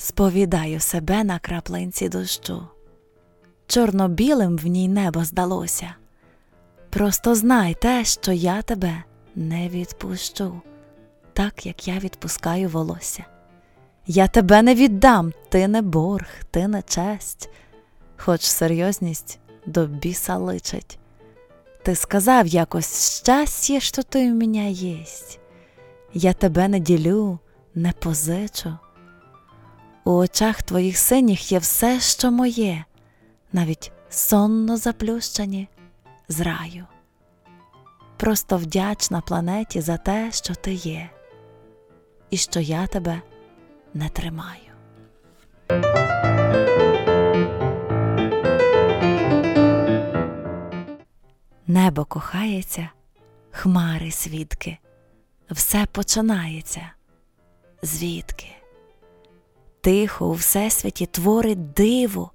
сповідаю себе на краплинці дощу. Чорно-білим в ній небо здалося. Просто знай те, що я тебе не відпущу, так як я відпускаю волосся. Я тебе не віддам, ти не борг, ти не честь, хоч серйозність до біса личить. Ти сказав якось щастя, що ти в мене єсть. Я тебе не ділю, не позичу. У очах твоїх синіх є все, що моє, навіть сонно заплющені з раю. Просто вдячна планеті за те, що ти є, і що я тебе не тримаю. Небо кохається, хмари свідки, все починається. Звідки? Тихо у всесвіті творить диво,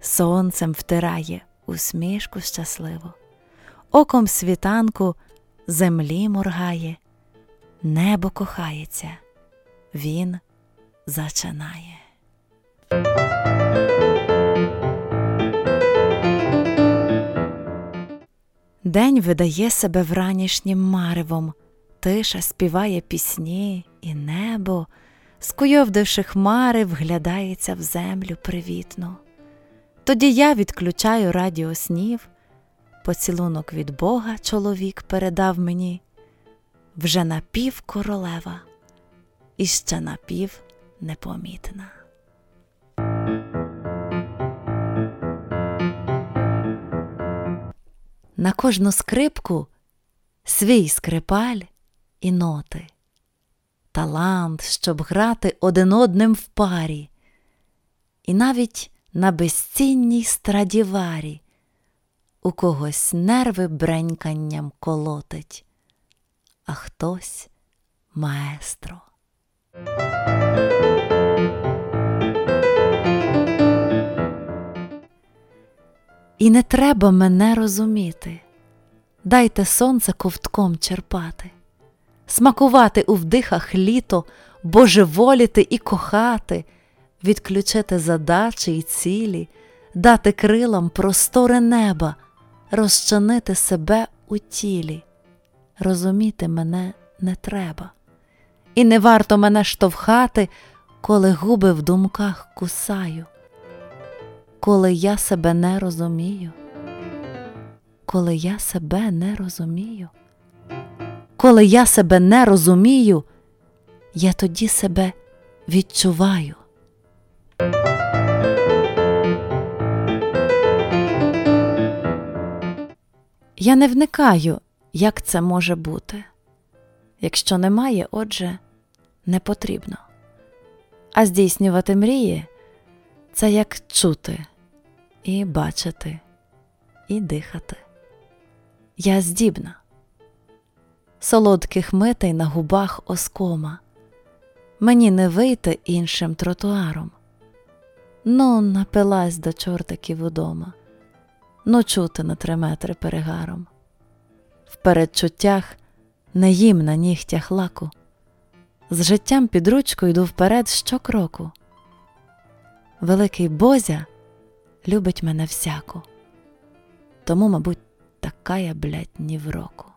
сонцем втирає усмішку щасливо, оком світанку землі моргає, небо кохається, він зачинає. День видає себе вранішнім маревом, тиша співає пісні, і небо, скуйовдивши хмари, вглядається в землю привітно. Тоді я відключаю радіоснів, поцілунок від Бога чоловік передав мені, вже напів королева, і ще напів непомітна. На кожну скрипку свій скрипаль і ноти, талант, щоб грати один одним в парі, і навіть на безцінній страдіварі у когось нерви бреньканням колотить, а хтось маестро. І не треба мене розуміти, дайте сонце ковтком черпати, смакувати у вдихах літо, божеволіти і кохати, відключити задачі й цілі, дати крилам просторе неба, розчинити себе у тілі. Розуміти мене не треба, і не варто мене штовхати, коли губи в думках кусаю. Коли я себе не розумію, коли я себе не розумію, коли я себе не розумію, я тоді себе відчуваю. Я не вникаю, як це може бути. Якщо немає, отже, не потрібно. А здійснювати мрії це як чути, і бачити, і дихати. Я здібна, солодких митей на губах оскома, мені не вийти іншим тротуаром. Ну, напилась до чортиків удома, ну чути на три метри перегаром. В передчуттях не їм на нігтях лаку, з життям під ручку йду вперед щокроку. Великий Бозя любить мене всяку, тому, мабуть, така я, блядь, ні в року.